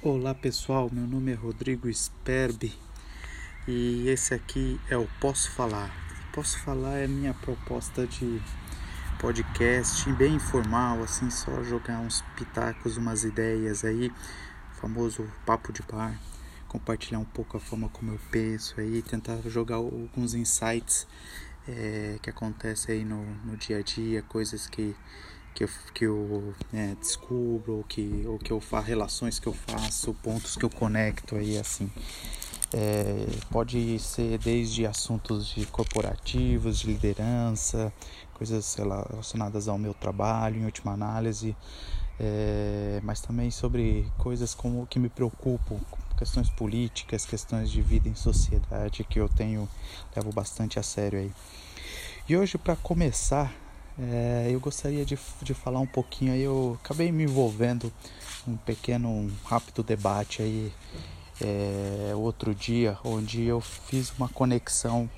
Olá pessoal, meu nome é Rodrigo Sperbi e esse aqui é o Posso Falar. Posso Falar é minha proposta de podcast bem informal, assim, só jogar uns pitacos, umas ideias aí, famoso papo de bar, compartilhar um pouco a forma como eu penso aí, tentar jogar alguns insights é, que acontecem aí no, no dia a dia, coisas que que eu, que eu é, descubro, ou que, ou que eu faço, relações que eu faço, pontos que eu conecto aí assim. É, pode ser desde assuntos de corporativos, de liderança, coisas relacionadas ao meu trabalho, em última análise, é, mas também sobre coisas como que me preocupam, questões políticas, questões de vida em sociedade que eu tenho levo bastante a sério aí. E hoje para começar é, eu gostaria de, de falar um pouquinho aí, eu acabei me envolvendo um pequeno, um rápido debate aí é, outro dia, onde eu fiz uma conexão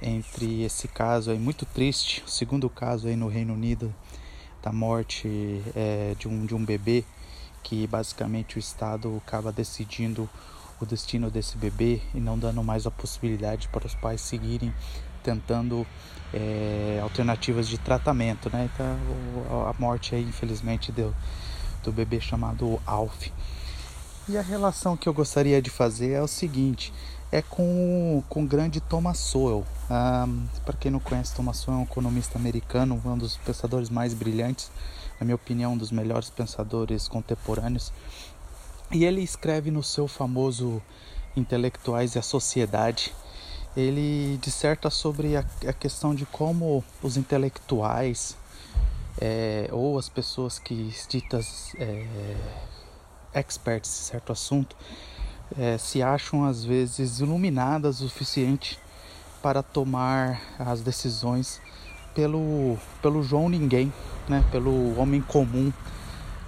entre esse caso aí muito triste, o segundo caso aí no Reino Unido da morte é, de, um, de um bebê, que basicamente o Estado acaba decidindo o destino desse bebê e não dando mais a possibilidade para os pais seguirem tentando é, alternativas de tratamento, né? Então, a morte aí, infelizmente, do, do bebê chamado Alf. E a relação que eu gostaria de fazer é o seguinte, é com, com o grande Thomas Sowell. Um, Para quem não conhece, Thomas Sowell é um economista americano, um dos pensadores mais brilhantes, na minha opinião, um dos melhores pensadores contemporâneos. E ele escreve no seu famoso Intelectuais e a Sociedade, ele disserta sobre a, a questão de como os intelectuais é, ou as pessoas que ditas é, experts em certo assunto é, se acham às vezes iluminadas o suficiente para tomar as decisões pelo, pelo João Ninguém, né? pelo homem comum,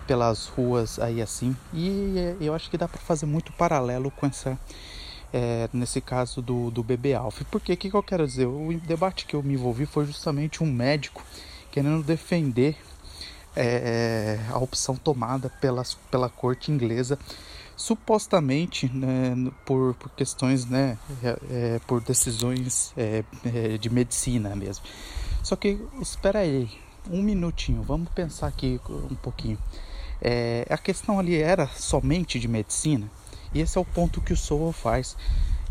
pelas ruas aí assim. E é, eu acho que dá para fazer muito paralelo com essa é, nesse caso do, do bebê Alf. Porque o que, que eu quero dizer? O debate que eu me envolvi foi justamente um médico querendo defender é, a opção tomada pelas, pela corte inglesa, supostamente né, por, por questões, né, é, é por decisões é, é, de medicina mesmo. Só que, espera aí, um minutinho, vamos pensar aqui um pouquinho. É, a questão ali era somente de medicina? E esse é o ponto que o Sowell faz.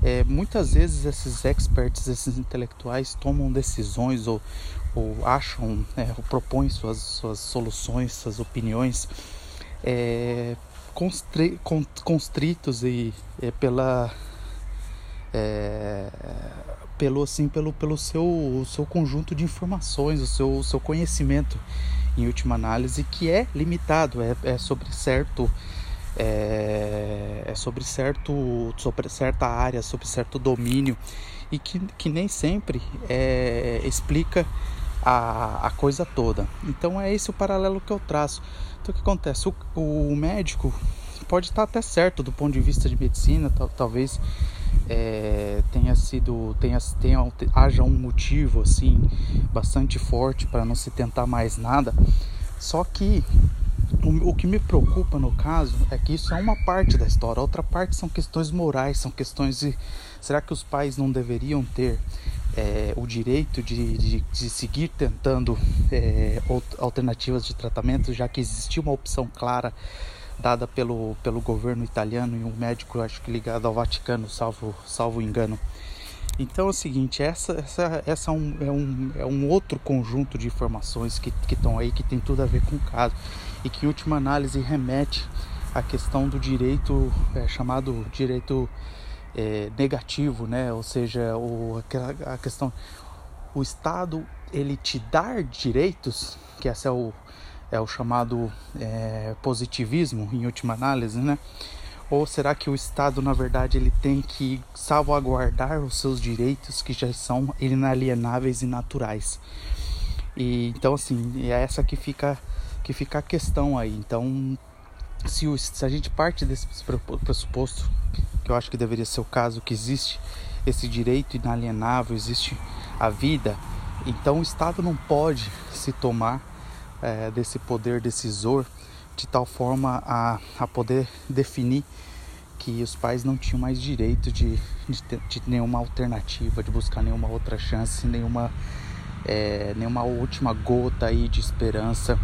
É, muitas vezes esses experts, esses intelectuais tomam decisões ou, ou acham, é, ou propõem suas, suas soluções, suas opiniões é, constri, constritos e é, pela é, pelo assim pelo, pelo seu, seu conjunto de informações, o seu, o seu conhecimento em última análise que é limitado, é, é sobre certo é, é sobre, certo, sobre certa área, sobre certo domínio e que, que nem sempre é, explica a, a coisa toda. Então é esse o paralelo que eu traço. Então o que acontece? O, o médico pode estar até certo do ponto de vista de medicina, tal, talvez é, tenha sido tenha, tenha haja um motivo assim bastante forte para não se tentar mais nada. Só que o, que me preocupa no caso é que isso é uma parte da história, a outra parte são questões morais, são questões de será que os pais não deveriam ter é, o direito de, de, de seguir tentando é, alternativas de tratamento, já que existia uma opção clara dada pelo, pelo governo italiano e um médico, acho que ligado ao Vaticano, salvo, salvo engano. Então é o seguinte, essa, essa, essa é, um, é, um, é um outro conjunto de informações que estão aí que tem tudo a ver com o caso e que em última análise remete à questão do direito é, chamado direito é, negativo, né? Ou seja, o, a questão o Estado ele te dar direitos, que esse é o, é o chamado é, positivismo em última análise, né? Ou será que o Estado, na verdade, ele tem que salvaguardar os seus direitos que já são inalienáveis e naturais? E então assim, é essa que fica que fica a questão aí. Então, se, o, se a gente parte desse pressuposto, que eu acho que deveria ser o caso, que existe esse direito inalienável, existe a vida, então o Estado não pode se tomar é, desse poder decisor de tal forma a, a poder definir que os pais não tinham mais direito de, de, de nenhuma alternativa, de buscar nenhuma outra chance, nenhuma, é, nenhuma última gota aí de esperança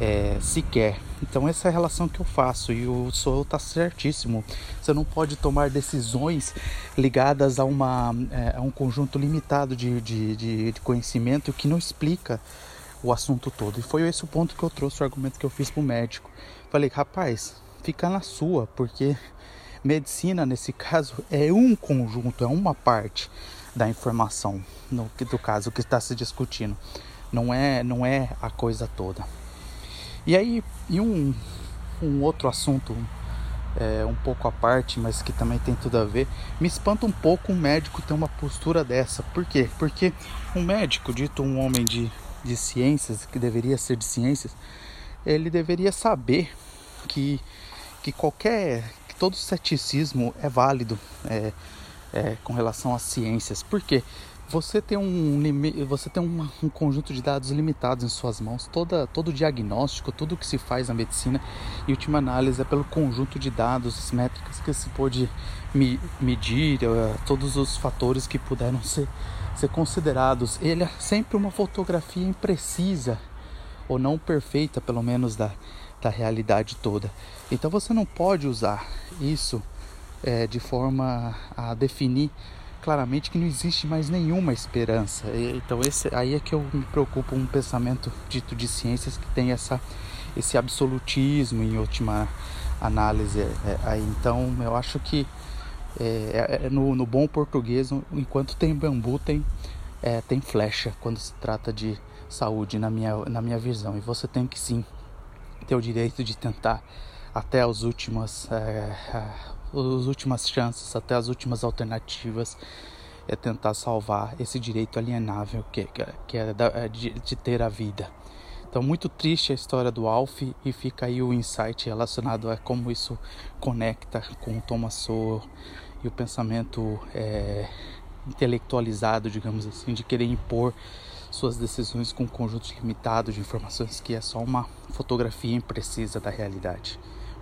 é, sequer. Então essa é a relação que eu faço e o Soul está certíssimo. Você não pode tomar decisões ligadas a, uma, é, a um conjunto limitado de, de, de, de conhecimento que não explica o assunto todo. E foi esse o ponto que eu trouxe, o argumento que eu fiz para o médico. Falei, rapaz, fica na sua, porque medicina nesse caso é um conjunto, é uma parte da informação no do caso que está se discutindo. Não é, não é a coisa toda. E aí, e um, um outro assunto é, um pouco à parte, mas que também tem tudo a ver, me espanta um pouco um médico ter uma postura dessa. Por quê? Porque um médico, dito um homem de de ciências, que deveria ser de ciências, ele deveria saber que, que qualquer, que todo ceticismo é válido é, é, com relação às ciências. Por quê? Você tem um, você tem um, um, conjunto de dados limitados em suas mãos. Toda, todo diagnóstico, tudo que se faz na medicina, em última análise, é pelo conjunto de dados, métricas que se pode me, medir, uh, todos os fatores que puderam ser ser considerados. Ele é sempre uma fotografia imprecisa ou não perfeita, pelo menos da, da realidade toda. Então você não pode usar isso é, de forma a definir claramente que não existe mais nenhuma esperança. Então esse aí é que eu me preocupo um pensamento dito de ciências que tem essa esse absolutismo em última análise. É, é então eu acho que é, é, no, no, bom português, enquanto tem bambu, tem, é, tem flecha quando se trata de saúde, na minha, na minha visão. E você tem que sim ter o direito de tentar até as últimas, é, as últimas chances, até as últimas alternativas, é tentar salvar esse direito alienável que, que é, é de, de ter a vida. Então, muito triste a história do Alf e fica aí o insight relacionado a como isso conecta com o Thomas Sowell e o pensamento é, intelectualizado, digamos assim, de querer impor suas decisões com um conjunto limitado de informações que é só uma fotografia imprecisa da realidade.